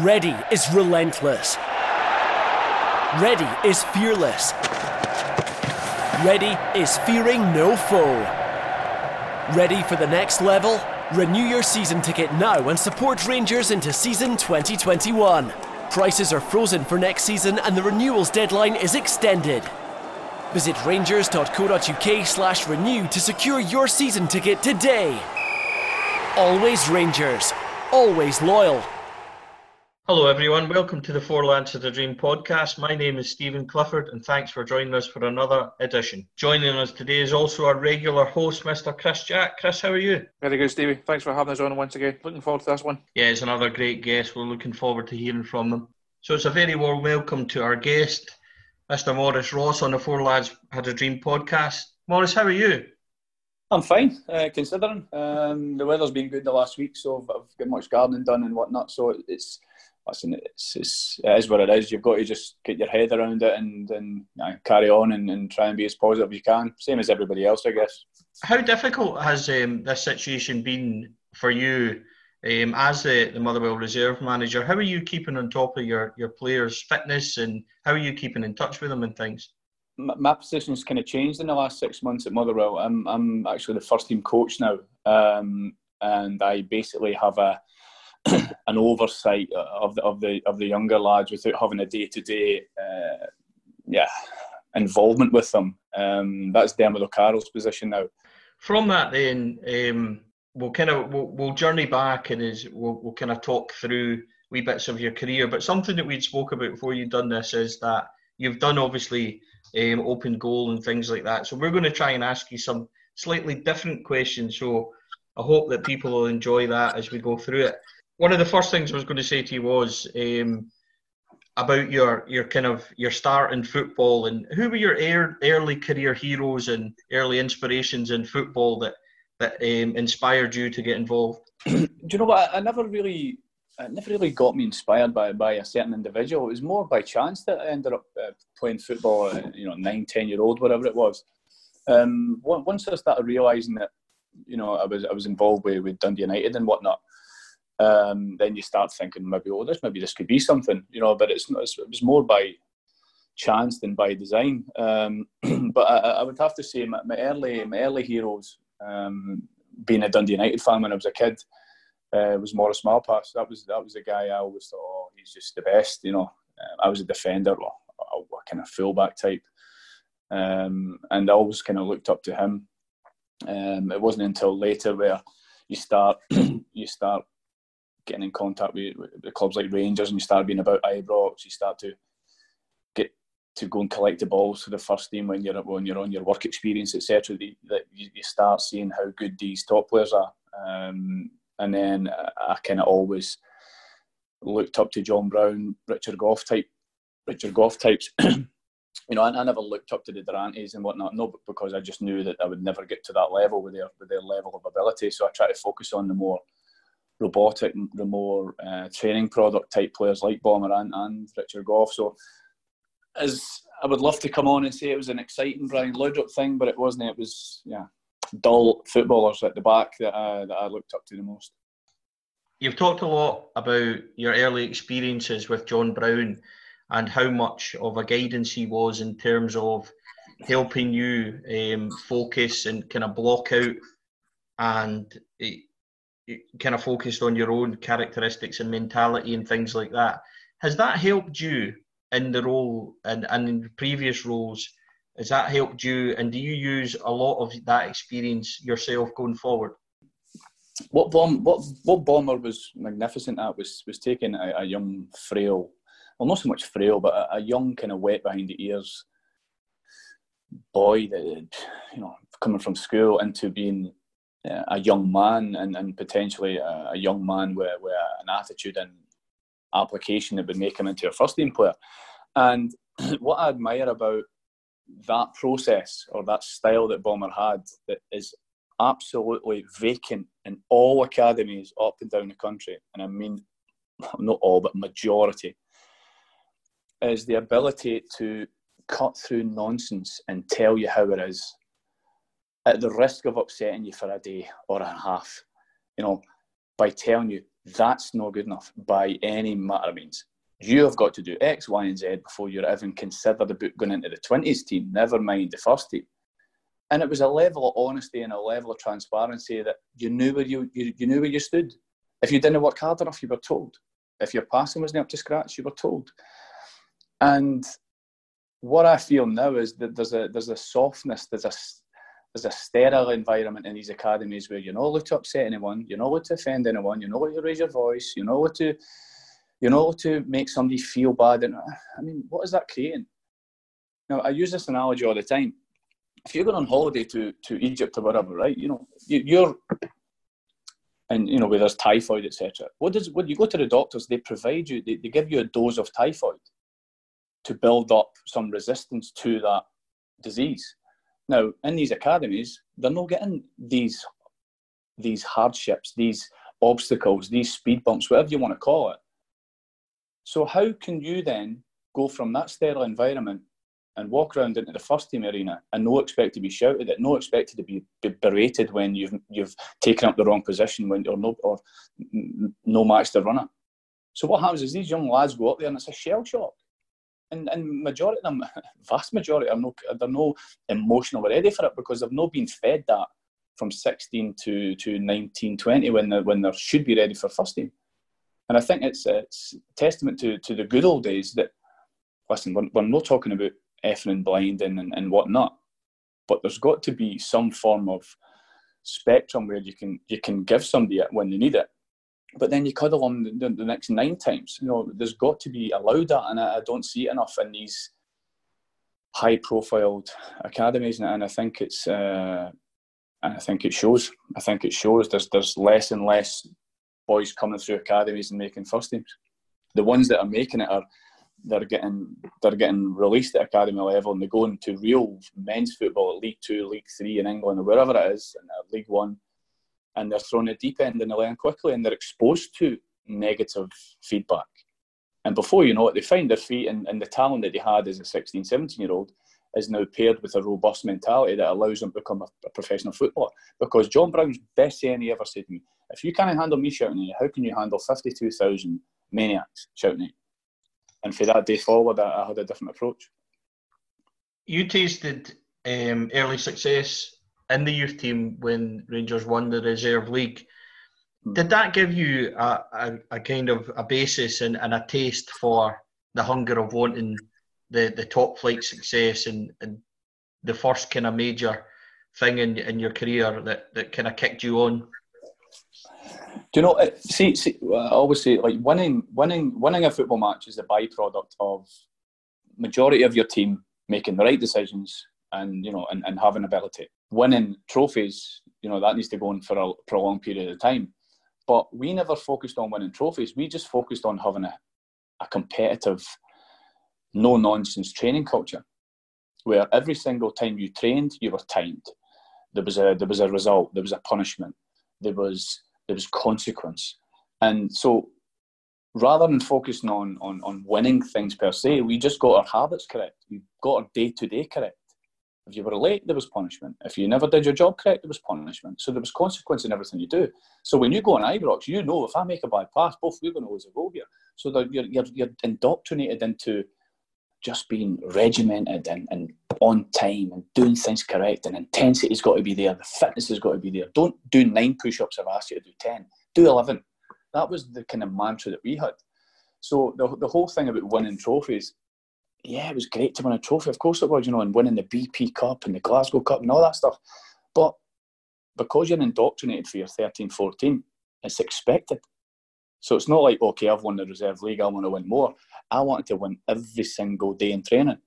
Ready is relentless. Ready is fearless. Ready is fearing no foe. Ready for the next level? Renew your season ticket now and support Rangers into season 2021. Prices are frozen for next season and the renewals deadline is extended. Visit rangers.co.uk slash renew to secure your season ticket today. Always Rangers. Always loyal. Hello, everyone. Welcome to the Four Lads of the Dream podcast. My name is Stephen Clifford, and thanks for joining us for another edition. Joining us today is also our regular host, Mr. Chris Jack. Chris, how are you? Very good, Stevie. Thanks for having us on once again. Looking forward to this one. Yeah, it's another great guest. We're looking forward to hearing from them. So it's a very warm welcome to our guest, Mr. Maurice Ross on the Four Lads Had a Dream podcast. Maurice, how are you? I'm fine, uh, considering um, the weather's been good the last week, so I've, I've got much gardening done and whatnot. So it's listen, it's, it's it is what it is. You've got to just get your head around it and and you know, carry on and, and try and be as positive as you can. Same as everybody else, I guess. How difficult has um, this situation been for you um, as the, the Motherwell reserve manager? How are you keeping on top of your, your players' fitness and how are you keeping in touch with them and things? My position's kind of changed in the last six months at Motherwell. I'm I'm actually the first team coach now, um, and I basically have a an oversight of the of the of the younger lads without having a day to day, yeah, involvement with them. Um, that's Dermot O'Carroll's position now. From that, then um, we'll kind of we'll, we'll, journey back and is we'll, we'll kind of talk through wee bits of your career. But something that we'd spoke about before you'd done this is that you've done obviously um, open goal and things like that. So we're going to try and ask you some slightly different questions. So I hope that people will enjoy that as we go through it one of the first things I was going to say to you was um, about your your kind of your start in football and who were your early career heroes and early inspirations in football that that um, inspired you to get involved? Do you know what? I, I never really. It never really got me inspired by, by a certain individual. It was more by chance that I ended up uh, playing football, at, you know, nine, ten year old, whatever it was. Um, once I started realising that, you know, I was I was involved with, with Dundee United and whatnot, um, then you start thinking maybe oh this maybe this could be something you know but it's, it's it was more by chance than by design. Um, but I, I, would have to say my, my early my early heroes um, being a Dundee United fan when I was a kid uh, was Maurice Malpas that was that was the guy I always thought oh he's just the best you know. Um, I was a defender well, a, a kind of fullback type. Um, and I always kind of looked up to him. Um, it wasn't until later where you start you start getting in contact with, with clubs like Rangers and you start being about Ibrox, you start to get to go and collect the balls for the first team when you're when you're on your work experience, etc. That you, you, start seeing how good these top players are, um, and then I, I kind of always looked up to John Brown, Richard Gough type, Richard Gough types. you know, I, I, never looked up to the Durrants and whatnot, no, because I just knew that I would never get to that level with their with their level of ability. So I try to focus on the more robotic, the more uh, training product type players like Bomber and, and Richard Gough. So, as I would love to come on and say it was an exciting Brian Laudrup thing, but it wasn't. It was yeah, dull footballers at the back that I, that I looked up to the most. You've talked a lot about your early experiences with John Brown and how much of a guidance he was in terms of helping you um, focus and kind of block out and eh, kind of focused on your own characteristics and mentality and things like that. Has that helped you in the role and, and in previous roles? Has that helped you? And do you use a lot of that experience yourself going forward? What bomb? What what bomber was magnificent at was was taking a, a young frail, well not so much frail, but a, a young kind of wet behind the ears boy that you know coming from school into being Uh, a young man and, and potentially a, a young man with, with an attitude and application that would make him into a first team player. And what I admire about that process or that style that Bomber had that is absolutely vacant in all academies up and down the country, and I mean not all but majority, is the ability to cut through nonsense and tell you how it is at the risk of upsetting you for a day or a half, you know, by telling you That's not good enough by any matter of means. You have got to do X, Y, and Z before you're even considered about going into the 20s team, never mind the first team. And it was a level of honesty and a level of transparency that you knew where you, you, you knew where you stood. If you didn't work hard enough, you were told. If your passing wasn't up to scratch, you were told. And what I feel now is that there's a there's a softness, there's a there's a sterile environment in these academies where you're not allowed to upset anyone, you're not allowed to offend anyone, you're not allowed to raise your voice, you're not allowed to you're not allowed to make somebody feel bad. And I mean, what is that creating? Now, I use this analogy all the time. If you're going on holiday to, to Egypt or whatever, right? You know, you, are and you know where there's typhoid, etc. What does when you go to the doctors? They provide you, they, they give you a dose of typhoid to build up some resistance to that disease. Now, in these academies, they're not getting these these hardships, these obstacles, these speed bumps, whatever you want to call it. So how can you then go from that sterile environment and walk around into the first team arena and no expect to be shouted at, no expected to be, be berated when you've you've taken up the wrong position when or no or no match to run it. So what happens is these young lads go up there and it's a shell shock and, and majority of them, vast majority, are no, they're no emotional ready for it because they've not been fed that from 16 to, to 19, 20 when they, when they should be ready for first team. And I think it's, it's testament to, to the good old days that, listen, we're, we're not talking about effing and blinding and, and whatnot, but there's got to be some form of spectrum where you can you can give somebody it when they need it but then you cuddle them the, the, next nine times. You know, there's got to be allowed that, and I, I don't see it enough in these high-profiled academies, and, and I think it's, uh, and I think it shows. I think it shows. There's there's less and less boys coming through academies and making first teams. The ones that are making it are they're getting they're getting released at academy level and they're going to real men's football at League Two, League Three in England or wherever it is, and League One and they're thrown at deep end and they learn quickly and they're exposed to negative feedback. And before you know it, they find their feet and, and the talent that they had as a 16, 17 year old is now paired with a robust mentality that allows them to become a, a professional footballer. Because John Brown's best saying he ever said to me, if you can't handle me shouting at you, how can you handle 52,000 maniacs shouting at you? And for that day forward, I, I had a different approach. You tasted um, early success in the youth team when Rangers won the reserve league. Hmm. Did that give you a, a, a kind of a basis and, and, a taste for the hunger of wanting the, the top flight success and, and the first kind of major thing in, in your career that, that kind of kicked you on? Do you know? See, see, I always say like winning, winning, winning a football match is a byproduct of majority of your team making the right decisions and you know and, and having ability winning trophies, you know, that needs to go on for a prolonged period of time. But we never focused on winning trophies. We just focused on having a, a competitive, no nonsense training culture where every single time you trained, you were timed. There was a there was a result, there was a punishment, there was there was consequence. And so rather than focusing on, on, on winning things per se, we just got our habits correct. We got our day to day correct. If you were late, there was punishment. If you never did your job correct, there was punishment. So there was consequence in everything you do. So when you go on Ibrox, you know if I make a bad pass, both we're going to lose a goal here. So you're, you're, you're indoctrinated into just being regimented and, and on time and doing things correct and intensity's got to be there, the fitness has got to be there. Don't do nine push-ups I've asked you to do ten. Do eleven. That was the kind of mantra that we had. So the, the whole thing about winning trophies yeah, it was great to win a trophy. Of course it was, you know, and winning the BP Cup and the Glasgow Cup and all that stuff. But because you're indoctrinated for your 13, 14, it's expected. So it's not like, okay, I've won the reserve league, I want to win more. I wanted to win every single day in training.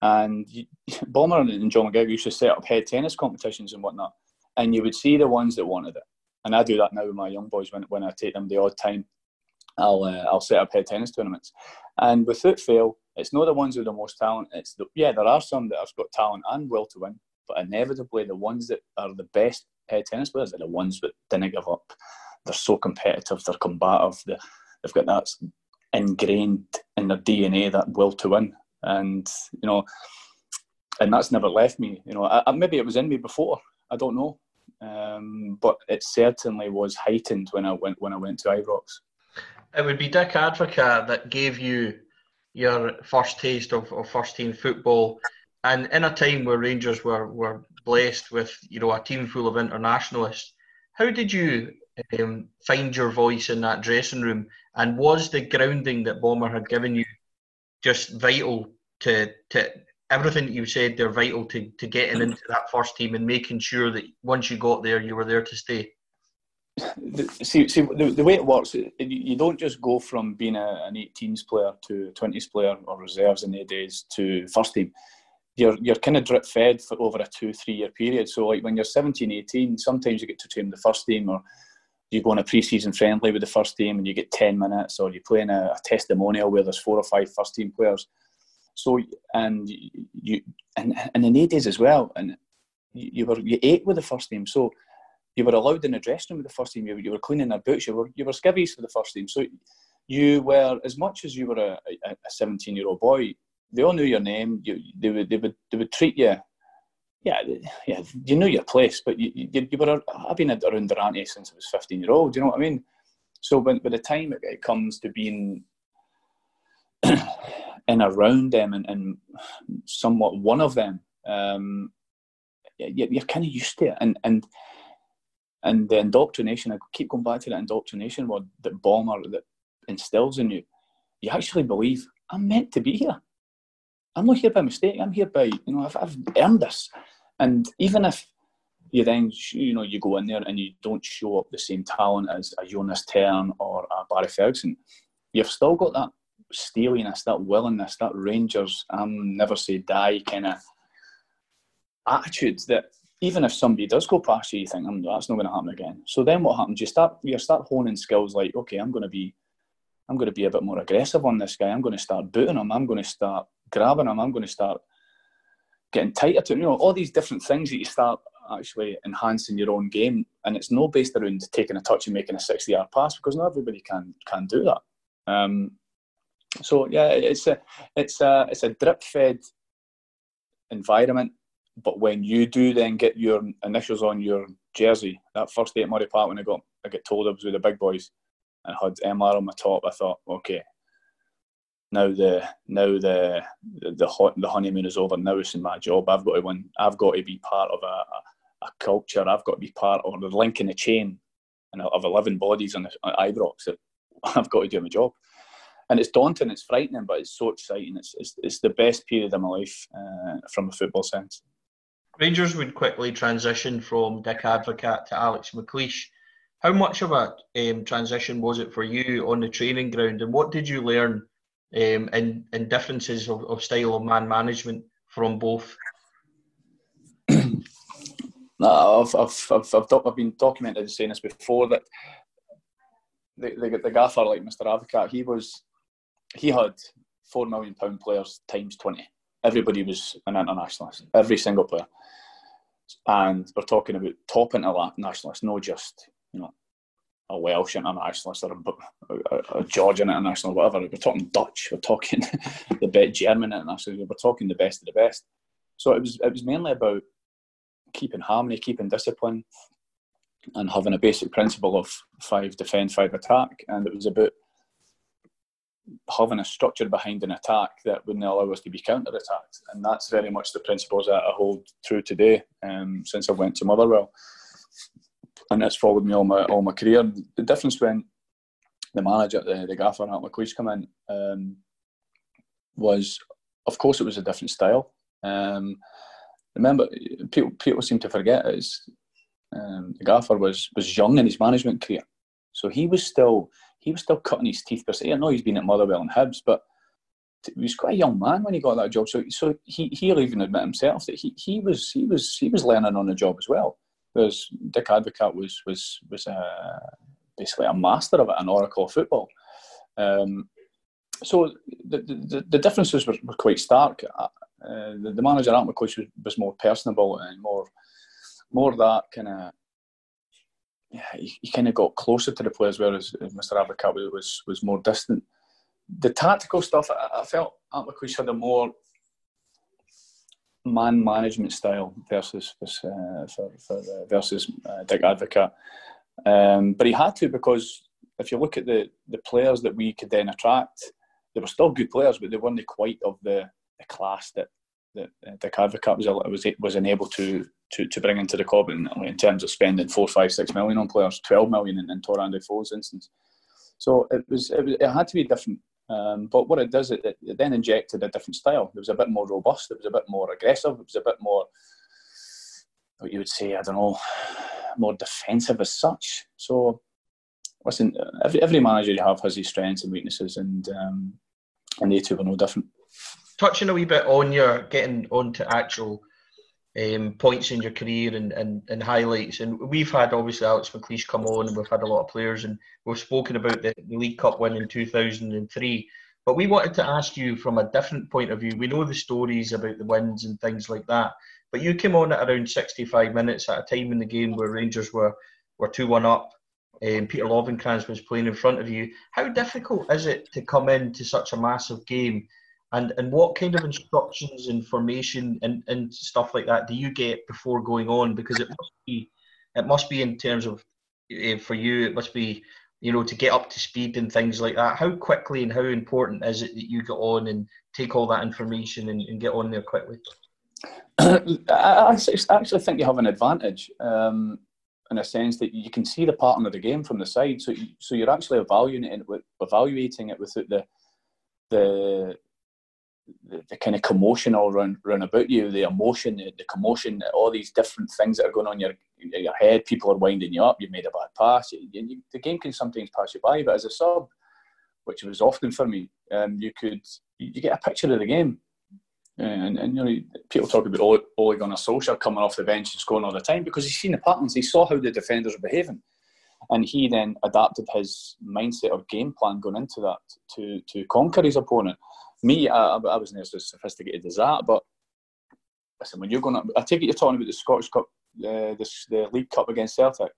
And Bomber and John McGregor used to set up head tennis competitions and whatnot. And you would see the ones that wanted it. And I do that now with my young boys when, when I take them the odd time. I'll, uh, I'll set up head tennis tournaments. And without fail, it's not the ones with the most talent. It's the, yeah, there are some that have got talent and will to win, but inevitably the ones that are the best tennis players are the ones that didn't give up. They're so competitive. They're combative. They, they've got that ingrained in their DNA that will to win, and you know, and that's never left me. You know, I, maybe it was in me before. I don't know, um, but it certainly was heightened when I went when I went to Ibrox. It would be Dick Advocaat that gave you your first taste of, of first team football, and in a time where Rangers were, were blessed with you know a team full of internationalists. How did you um, find your voice in that dressing room, and was the grounding that Bomber had given you just vital to to everything that you said? They're vital to to getting into that first team and making sure that once you got there, you were there to stay see, see the, the way it works, you don't just go from being a, an 18s player to a 20s player or reserves in the days to first team. You're, you're kind of drip fed for over a two, three year period. So, like when you're 17, 18, sometimes you get to train the first team or you go on a pre season friendly with the first team and you get 10 minutes, or you play in a, a testimonial where there's four or five first team players. So, and you, and, and in the days as well, and you, you were, you ate with the first team. So, you were allowed in the dressing room with the first team. You, you were cleaning their boots. You were you were skivvies for the first team. So you were as much as you were a, 17 year old boy. They all knew your name. You, they would they would they would treat you. Yeah, yeah. You knew your place, but you, you, you were. I've been around Durrant since I was 15 year old. You know what I mean? So when, by the time it, it comes to being in around them and, and somewhat one of them, um, you, you're kind of used to it, and and and the indoctrination, I keep going back to that indoctrination word that Bomber that instills in you. You actually believe I'm meant to be here. I'm not here by mistake. I'm here by you know I've, I've earned this. And even if you then you know you go in there and you don't show up the same talent as a Jonas Thern or a Barry Ferguson, you've still got that steeliness, that willingness, that Rangers I'm never say die kind of attitude that even if somebody does go past you, you think mm, that's not going to happen again. So then what happens? You start you start honing skills like, okay, I'm going to be, I'm going to be a bit more aggressive on this guy. I'm going to start booting him. I'm going to start grabbing him. I'm going to start getting tighter to him. You know, all these different things that you start actually enhancing your own game, and it's no based around taking a touch and making a sixty-yard pass because not everybody can can do that. Um, so yeah, it's a it's a it's a drip-fed environment but when you do then get your initials on your jersey, that first day at Murray Park when I got I get told I was with the big boys and had MR on my top, I thought, okay, now the now the the hot, the honeymoon is over. Now it's in my job. I've got to win. I've got to be part of a, a, a culture. I've got to be part of the link in the chain and of eleven bodies on, the, on Ibrox. I've got to do my job. And it's daunting, it's frightening, but it's so exciting. It's it's, it's the best period of my life uh, from a football sense. Rangers would quickly transition from Dick Advocaat to Alex McLeish. How much of a um, transition was it for you on the training ground, and what did you learn um, in, in differences of, of style of man management from both? no, I've, I've, I've, I've, I've been documented saying this before that the, the, the gaffer like Mr. Advocaat, he was he had four million pound players times twenty. Everybody was an internationalist, every single player and we're talking about top internationalists, not just you know a Welsh internationalist or a, a, a Georgian international, whatever. We're talking Dutch. We're talking the best German international. We're talking the best of the best. So it was it was mainly about keeping harmony, keeping discipline, and having a basic principle of five defend, five attack. And it was about having a structure behind an attack that wouldn't allow us to be counter-attacked, and that's very much the principles that I hold true today. Um, since I went to Motherwell, and that's followed me all my all my career. The difference when the manager, the, the gaffer, Ant McLeish, come in um, was, of course, it was a different style. Um, remember, people people seem to forget is um, the gaffer was was young in his management career, so he was still he was still cutting his teeth per se. I know he's been at Motherwell and Hibs, but he was quite a young man when he got that job. So, so he he'll even admit himself that he, he was he was he was learning on the job as well. Whereas Dick Advocaat was was was a, basically a master of it, an oracle of football. Um, so the, the, the differences were, were quite stark. Uh, the, the, manager Ant McLeish was, was more personable and more more that kind of he, he kind of got closer to the players, whereas Mr. Advocaat was was more distant. The tactical stuff, I, I felt Ant McLeish had a more man management style versus uh, for, for, versus uh, Dick Advocaat, Um, but he had to because if you look at the the players that we could then attract, they were still good players, but they weren't quite of the, the class that that uh, Dick Advocaat was was was unable to to, to bring into the club in, in terms of spending four, five, six million on players, twelve million in, in Tore André instance. So it was, it was it had to be different. Um, but what it does, it, it, then injected a different style. It was a bit more robust. It was a bit more aggressive. It was a bit more, what you would say, I don't know, more defensive as such. So, listen, every, every manager you have has his strengths and weaknesses, and um, and they two were no different. Touching a wee bit on your getting onto actual um, points in your career and, and, and highlights. And we've had obviously Alex McLeish come on, and we've had a lot of players, and we've spoken about the, the League Cup win in 2003. But we wanted to ask you from a different point of view. We know the stories about the wins and things like that, but you came on at around 65 minutes at a time in the game where Rangers were were two one up. And Peter Lovenkrands was playing in front of you. How difficult is it to come into such a massive game and and what kind of instructions, information, and, and stuff like that do you get before going on? Because it must be, it must be in terms of uh, for you, it must be you know to get up to speed and things like that. How quickly and how important is it that you get on and take all that information and, and get on there quickly? I actually think you have an advantage. Um, in a sense that you can see the pattern of the game from the side, so so you're actually evaluating it, evaluating it without the the the, the, kind of commotion all around, around about you, the emotion, the, the, commotion, all these different things that are going on in your, in your head. People are winding you up. You've made a bad pass. You, you, the game can sometimes pass you by. But as a sub, which was often for me, um, you could you get a picture of the game. And, and you know, people talk about Ole, Gunnar Solskjaer coming off the bench and scoring all the time because he's seen the patterns. He saw how the defenders are behaving, and he then adapted his mindset or game plan going into that to to conquer his opponent me, I, I wasn't as sophisticated as that. But listen, when you're going, to, I take it you're talking about the Scottish Cup, uh, the, the League Cup against Celtic.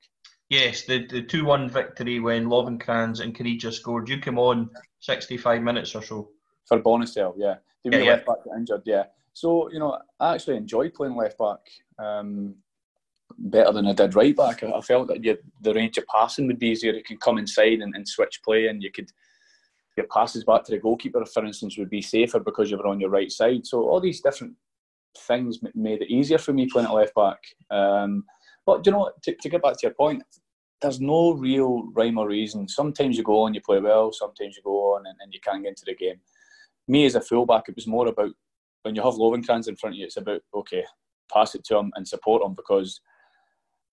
Yes, the the two one victory when Lovenkrands and Caniggia scored. You came on sixty five minutes or so for Bonnissel. Yeah, they yeah, yeah. left back injured. Yeah, so you know I actually enjoyed playing left back. Um, better than I did right back. I, felt that you, the range of passing would be easier. You could come inside and, and switch play, and you could your passes back to the goalkeeper, for instance, would be safer because you were on your right side. So all these different things made it easier for me playing at left back. Um, but you know, to, to, get back to your point, there's no real rhyme or reason. Sometimes you go on, you play well. Sometimes you go on and, and you can't get into the game. Me as a fullback, it was more about when you have Lovenkrands in front of you. It's about okay, pass it to him and support him because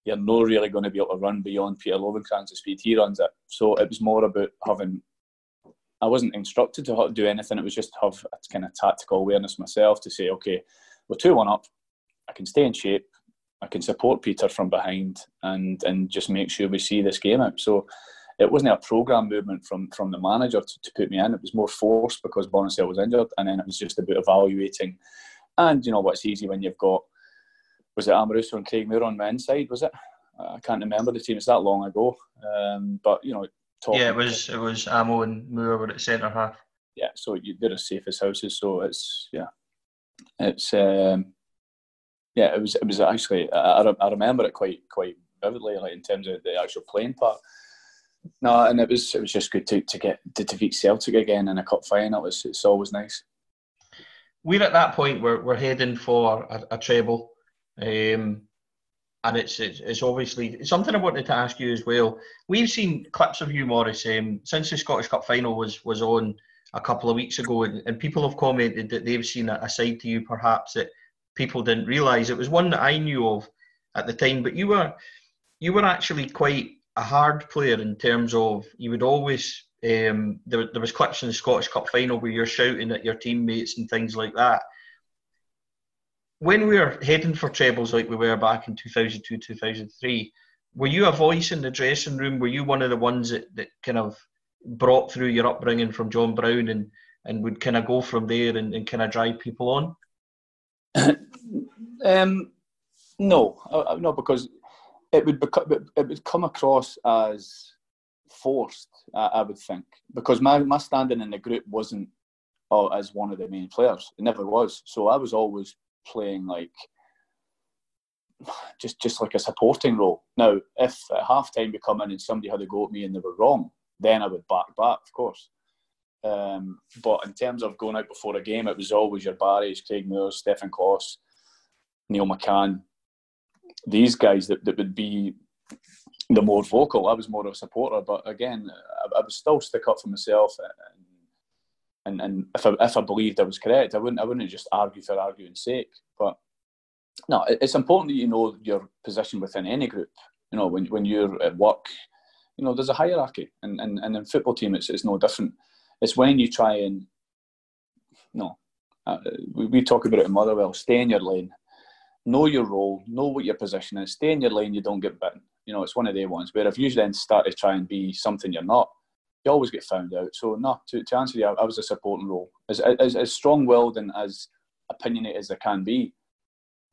you're not really going to be able to run beyond Peter Lovenkrands' speed he runs it. So it was more about having I wasn't instructed to do anything. It was just to have a kind of tactical awareness myself to say, okay, we're two one up. I can stay in shape. I can support Peter from behind and and just make sure we see this game out. So it wasn't a program movement from from the manager to, to put me in. It was more forced because Bonnissel was injured, and then it was just about evaluating. And you know what's easy when you've got was it Amoruso and Craig Moore on the inside? Was it? I can't remember the team. It's that long ago. Um, but you know, yeah, it was it was Amo and Moore were at centre half. Yeah, so you, they're as safe as houses. So it's yeah, it's um, yeah, it was it was actually I, I remember it quite quite vividly, like in terms of the actual playing part. No, and it was it was just good to, to get to defeat Celtic again in a cup final. It's it's always nice. We're at that point where we're heading for a, a treble. Um, and it's, it's, it's obviously something I wanted to ask you as well. We've seen clips of you, Maurice, um, since the Scottish Cup final was was on a couple of weeks ago, and, and people have commented that they've seen a, a side to you perhaps that people didn't realise. It was one that I knew of at the time, but you were you were actually quite a hard player in terms of you would always um, there, there was clips in the Scottish Cup final where you're shouting at your teammates and things like that when we were heading for trebles like we were back in 2002, 2003, were you a voice in the dressing room? Were you one of the ones that, that kind of brought through your upbringing from John Brown and, and would kind of go from there and, and kind of drive people on? um, no, uh, uh, no, because it would become, it would come across as forced. I, would think because my, my standing in the group wasn't uh, as one of the main players. It never was. So I was always playing like just just like a supporting role. Now, if at half time we come in and somebody had a go at me and they were wrong, then I would back back, of course. Um, but in terms of going out before a game, it was always your Barrys, Craig Moore, Stefan Klos, Neil McCann, these guys that, that would be the more vocal. I was more of a supporter, but again, I, I would still stick up for myself. And, and, if, I, if I believed I was correct, I wouldn't, I wouldn't just argue for arguing's sake. But no, it's important that you know your position within any group. You know, when, when you're at work, you know, there's a hierarchy. And, and, and in football team, it's, it's no different. It's when you try and, no, uh, we, we talk about it in Motherwell, stay in your lane know your role, know what your position is, stay in your lane, you don't get bitten. You know, it's one of the ones where if you then start to try and be something you're not, you always get found out. So, no, to, to answer you, I, I was a supporting role. As, as, as strong willed and as opinionated as there can be.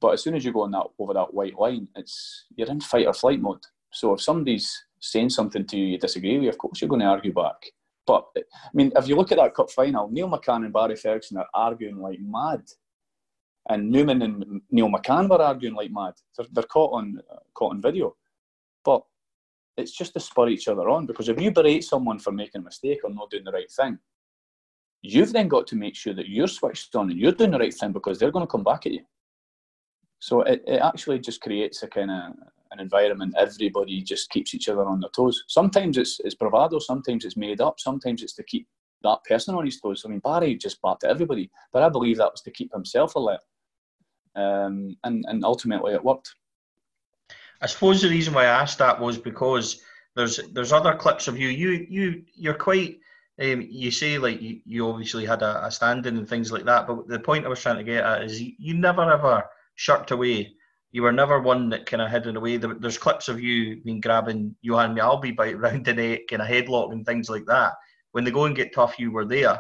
But as soon as you go on that over that white line, it's you're in fight or flight mode. So if somebody's saying something to you you disagree with, of course you're going to argue back. But I mean, if you look at that cup final, Neil McCann and Barry Ferguson are arguing like mad and Numan and Neil McCann were arguing like mad. They're, they're caught on uh, caught on video, but it's just to spur each other on. Because if you berate someone for making a mistake or not doing the right thing, you've then got to make sure that you're switched on and you're doing the right thing because they're going to come back at you. So it, it actually just creates a kind of an environment everybody just keeps each other on their toes. Sometimes it's, it's bravado, sometimes it's made up, sometimes it's to keep that person on his toes. I mean, Barry just barked at everybody, but I believe that was to keep himself alert um, and and ultimately it worked. I suppose the reason why I asked that was because there's there's other clips of you. You you you're quite. Um, you say like you, you obviously had a, a standing and things like that, but the point I was trying to get at is you, you never ever shirked away. You were never one that kind of hidden away. There, there's clips of you being grabbing Johan Mjällby by round the neck, kind of headlock and things like that. When the going get tough, you were there.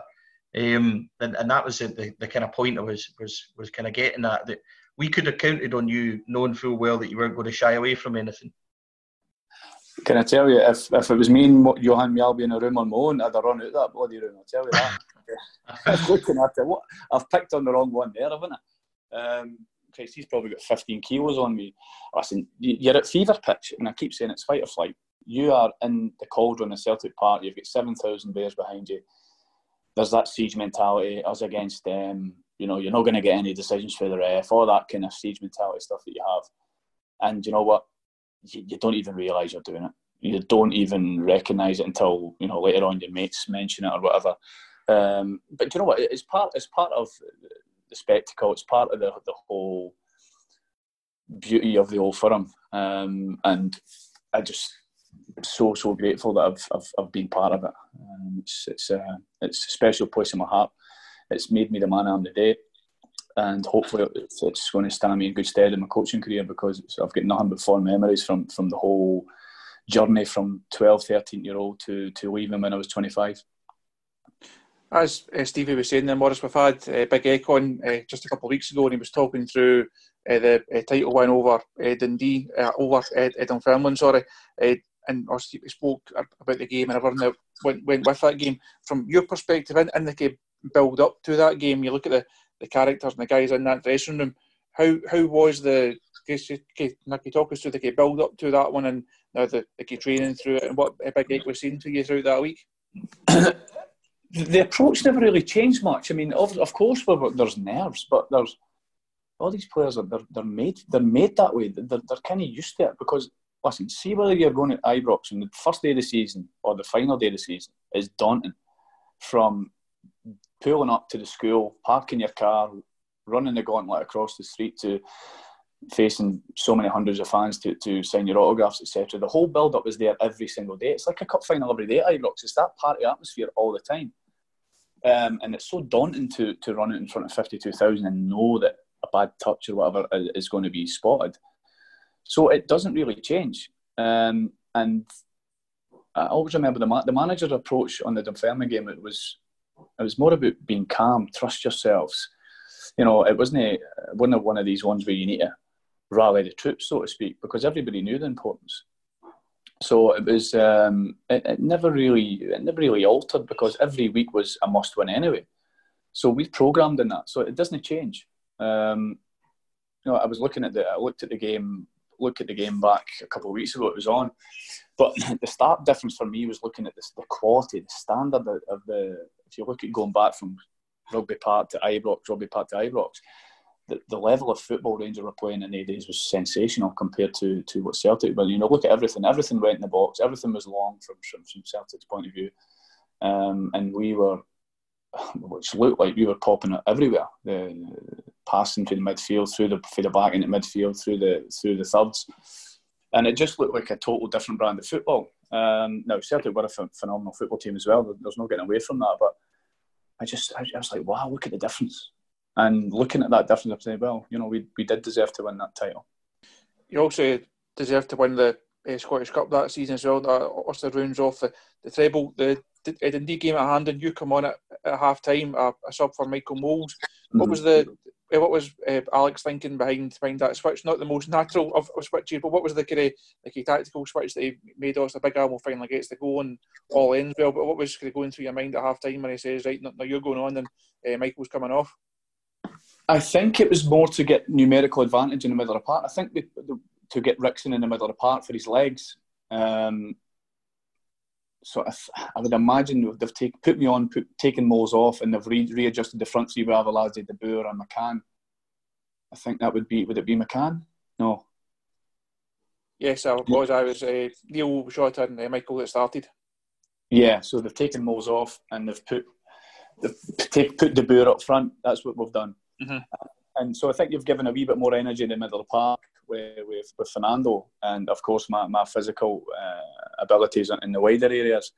Um, and, and that was the, the, the, kind of point I was was was kind of getting at that we could have counted on you knowing full well that you weren't going to shy away from anything. Can I tell you, if, if it was me and Johan Mjällby in a room on my own, I'd have run out that bloody room. I'll tell you that. Looking at it. What, I've picked on the wrong one there, haven't I? Um, Christ, he's probably got 15 kilos on me. Listen, you're at fever pitch, and I keep saying it's fight or flight. You are in the cauldron of Celtic Park. You've got 7,000 bears behind you there's that siege mentality, us against them. You know, you're not going to get any decisions for the ref, all that kind of siege mentality stuff that you have. And you know what? You, you don't even realise you're doing it. You don't even recognise it until you know later on your mates mention it or whatever. Um, but you know what? It's part. It's part of the spectacle. It's part of the the whole beauty of the old firm. Um, and I just so so grateful that I've I've, I've been part of it. Um, it's it's a it's a special place in my heart. It's made me the man I am today, and hopefully it's, it's going to stand me in good stead in my coaching career because I've got nothing but fond memories from from the whole journey from 12, 13 year old to to leaving when I was 25. As uh, Stevie was saying, then Maurice, we've had uh, Big Ekon uh, just a couple of weeks ago, and he was talking through uh, the uh, title win over uh, Dundee, over Ed, Dunfermline, sorry and or spoke about the game and everything that went, went with that game. From your perspective, in, in the build up to that game, you look at the, the characters and the guys in that dressing room. How how was the Nicky talk us through the build up to that one and now the, the training through it and what Big Eck was saying to you throughout that week? the approach never really changed much. I mean, of, of course, there's nerves, but there's all these players are they're, they're made they're made that way. They're, they're kind of used to it because listen, see whether you're going to Ibrox on the first day of the season or the final day of the season is daunting. From pulling up to the school, parking your car, running the gauntlet across the street to facing so many hundreds of fans to, to sign your autographs, etc. The whole build up is there every single day. It's like a cup final every day at Ibrox. It's that party atmosphere all the time. Um, and it's so daunting to, to run it in front of 52,000 and know that a bad touch or whatever is going to be spotted. So it doesn't really change. Um, and I always remember the, ma- the manager's approach on the Dunfermline game. It was it was more about being calm, trust yourselves. You know, it wasn't a, wasn't one of these ones where you need to rally the troops, so to speak, because everybody knew the importance. So it was um, it, it never really it never really altered because every week was a must win anyway. So we programmed in that, so it doesn't change. Um, You know, I was looking at the, I looked at the game, look at the game back a couple of weeks ago. It was on, but the start difference for me was looking at the quality, the standard of the. You look at going back from Rugby Park to Ibrox, Rugby Park to Ibrox, the, the level of football Rangers were playing in the days was sensational compared to, to what Celtic. But you know, look at everything. Everything went in the box. Everything was long from from, from Celtic's point of view, um, and we were, which looked like we were popping it everywhere. The passing through the midfield, through the through the back into midfield, through the through the thirds, and it just looked like a total different brand of football. Um, now Celtic were a phenomenal football team as well. There's no getting away from that, but. I just, I, was like, wow, look at the difference and looking at that difference, I'm saying, well, you know, we, we did deserve to win that title. You also deserve to win the uh, Scottish Cup that season as well. That also rounds off the, the treble. The, the Dundee game at hand, and you come on at, at half time, a, a, sub for Michael Mols. What was the what was uh, Alex thinking behind behind that switch? Not the most natural of, of switches, but what was the kind of like tactical switch that he made us? The big Amo finally gets the goal and all ends well. But what was kind of going through your mind at half time when he says, "Right, now you're going on, and uh, Michael's coming off"? I think it was more to get numerical advantage in the middle of the park. I think the, the, to get Ricksen in the middle of the park for his legs. Um, so I, I, would imagine they've take, put me on, put, taken Mols off, and they've re, readjusted the front three with Arveladze, De Boer, and McCann. I think that would be. Would it be McCann? No. Yes, I was. I was uh, Neil Short and uh, Michael that started. Yeah, so they've taken Mols off and they've put they've take, put De Boer up front. That's what we've done. Mm-hmm. And so I think you've given a wee bit more energy in the middle of the park with, with, with Fernando, and of course my, my physical uh, abilities in the wider areas.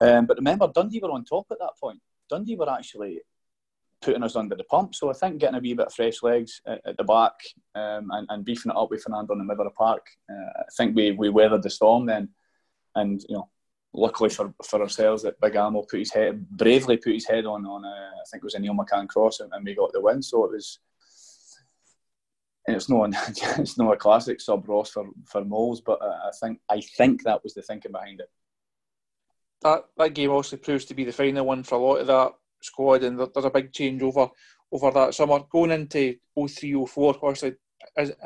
Um, but remember, Dundee were on top at that point. Dundee were actually putting us under the pump. So I think getting a wee bit of fresh legs at, at the back um, and, and, beefing it up with Fernando in the middle of the park, uh, I think we, we weathered the storm then. And you know, luckily for, for ourselves that Big Amo put his head bravely put his head on on a, I think it was a Neil McCann cross and, and we got the win. So it was and it's no it's no a classic sub Ross for for Mols, but I think I think that was the thinking behind it. That that game also proves to be the final one for a lot of that squad, and there's a big change over over that summer going into 0304 obviously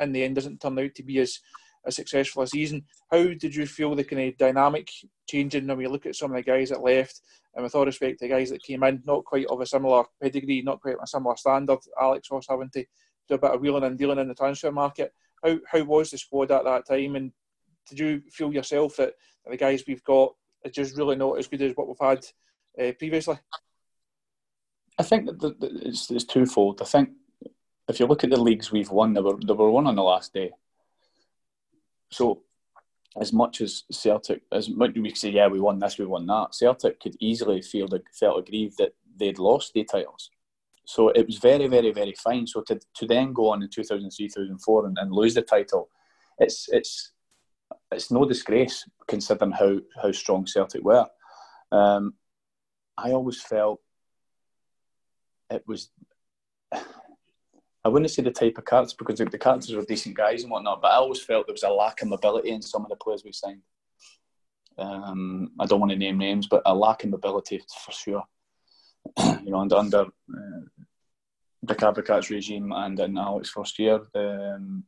in the end doesn't turn out to be as a successful a season. How did you feel the kind of dynamic changing when we look at some of the guys that left, and with all respect to the guys that came in, not quite of a similar pedigree, not quite a similar standard. Alex was having to do a bit of wheeling and dealing in the transfer market. How how was the squad at that time, and did you feel yourself that the guys we've got are just really not as good as what we've had uh, previously? I think that the, the, it's, it's twofold. I think if you look at the leagues we've won, there were there were one on the last day. So, as much as Celtic, as much we say, yeah, we won this, we won that, Celtic could easily feel felt aggrieved that they'd lost the titles. So it was very, very, very fine. So to, to then go on in 2003, 2004 and, and lose the title, it's it's it's no disgrace considering how, how strong Celtic were. Um, I always felt it was I wouldn't say the type of characters because the characters were decent guys and whatnot, but I always felt there was a lack of mobility in some of the players we signed. Um, I don't want to name names, but a lack of mobility for sure. You know, and under uh, the regime and in Alex first year, um,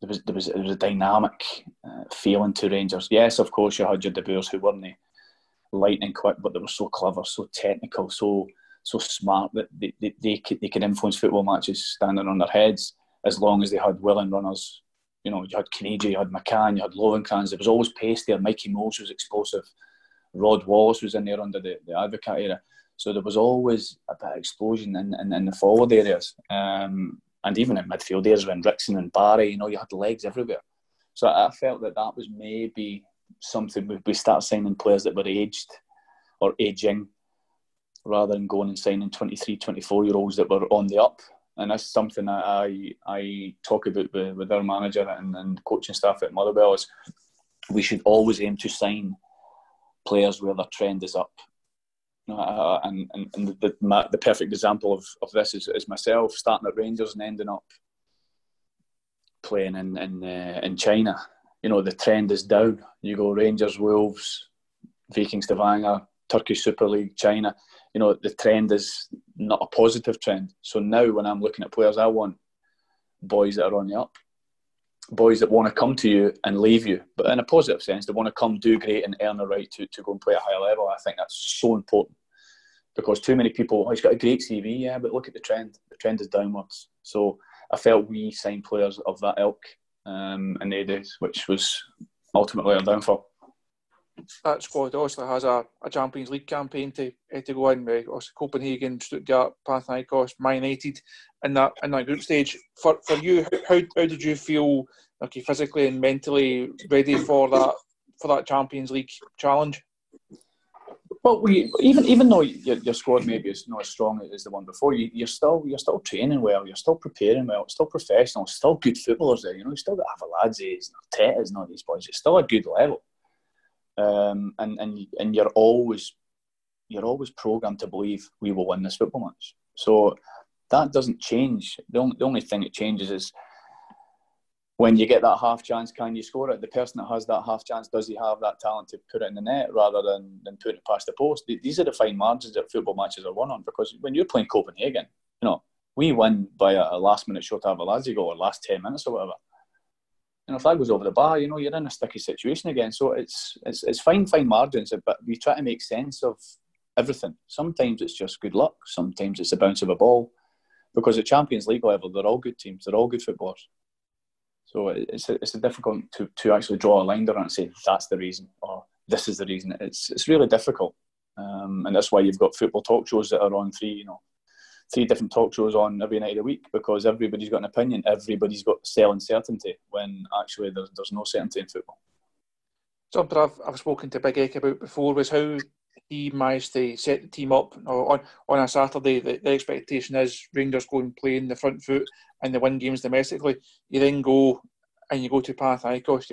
there was there was there was a dynamic uh, feeling to Rangers. Yes, of course, you had your De Boers who weren't lightning quick, but they were so clever, so technical, so so smart that they, they, they, could, they could influence football matches standing on their heads as long as they had willing runners. You know, you had Caniggia, you had McCann, you had Lovenkrands. There was always pace there. Mikey Mols was explosive. Rod Wallace was in there under the, the Advocaat era. So there was always a bit of explosion in, in, in the forward areas. Um, and even in midfield areas when Ricksen and Barry, you know, you had legs everywhere. So I felt that that was maybe something we, we start signing players that were aged or aging rather than going and signing 23, 24 year olds that were on the up. And that's something that I I talk about with, with our manager and, and coaching staff at Motherwell is we should always aim to sign players where their trend is up. Uh, and and, and the, the, the, perfect example of, of this is, is myself starting at Rangers and ending up playing in in, uh, in China. You know the trend is down. You go Rangers, Wolves, Viking Stavanger, Turkish Super League, China you know the trend is not a positive trend. So now when I'm looking at players, I want boys that are on the up, boys that want to come to you and leave you, but in a positive sense, they want to come, do great, and earn the right to, to go and play at a higher level. I think that's so important because too many people, oh, he's got a great CV, yeah, but look at the trend. The trend is downwards. So I felt we signed players of that ilk um, in the days, which was ultimately our downfall. That squad obviously has a, a Champions League campaign to uh, to go in with Copenhagen, Stuttgart, Panathinaikos, Man United in that in that group stage. For for you, how, how did you feel okay, physically and mentally ready for that for that Champions League challenge? Well, we even even though your, your squad maybe is not as strong as the one before, you, you're still you're still training well, you're still preparing well, still professional, still good footballers there. You know, you still got Arveladzes and Artetas and all these boys. It's still a good level, um, and and and you're always you're always programmed to believe we will win this football match. So that doesn't change. The only, the only thing it changes is when you get that half chance, can you score it? The person that has that half chance, does he have that talent to put it in the net rather than, than put it past the post? These are the fine margins that football matches are won on because when you're playing Copenhagen, you know, we win by a, a last minute shot of Arveladze goal or last 10 minutes or whatever. And if that goes over the bar, you know, you're in a sticky situation again. So it's, it's, it's fine, fine margins, but we try to make sense of everything. Sometimes it's just good luck, sometimes it's a bounce of a ball. Because at Champions League level, they're all good teams, they're all good footballers. So it's a, it's a difficult to, to actually draw a line there and say that's the reason or this is the reason. It's it's really difficult, um, and that's why you've got football talk shows that are on three you know three different talk shows on every night of the week because everybody's got an opinion. Everybody's got selling certainty when actually there's there's no certainty in football. Something I've, I've spoken to Big Eck about before was how he managed to set the team up on on a Saturday. The, the expectation is Rangers go and play in the front foot and they win games domestically. You then go and you go to Panathinaikos.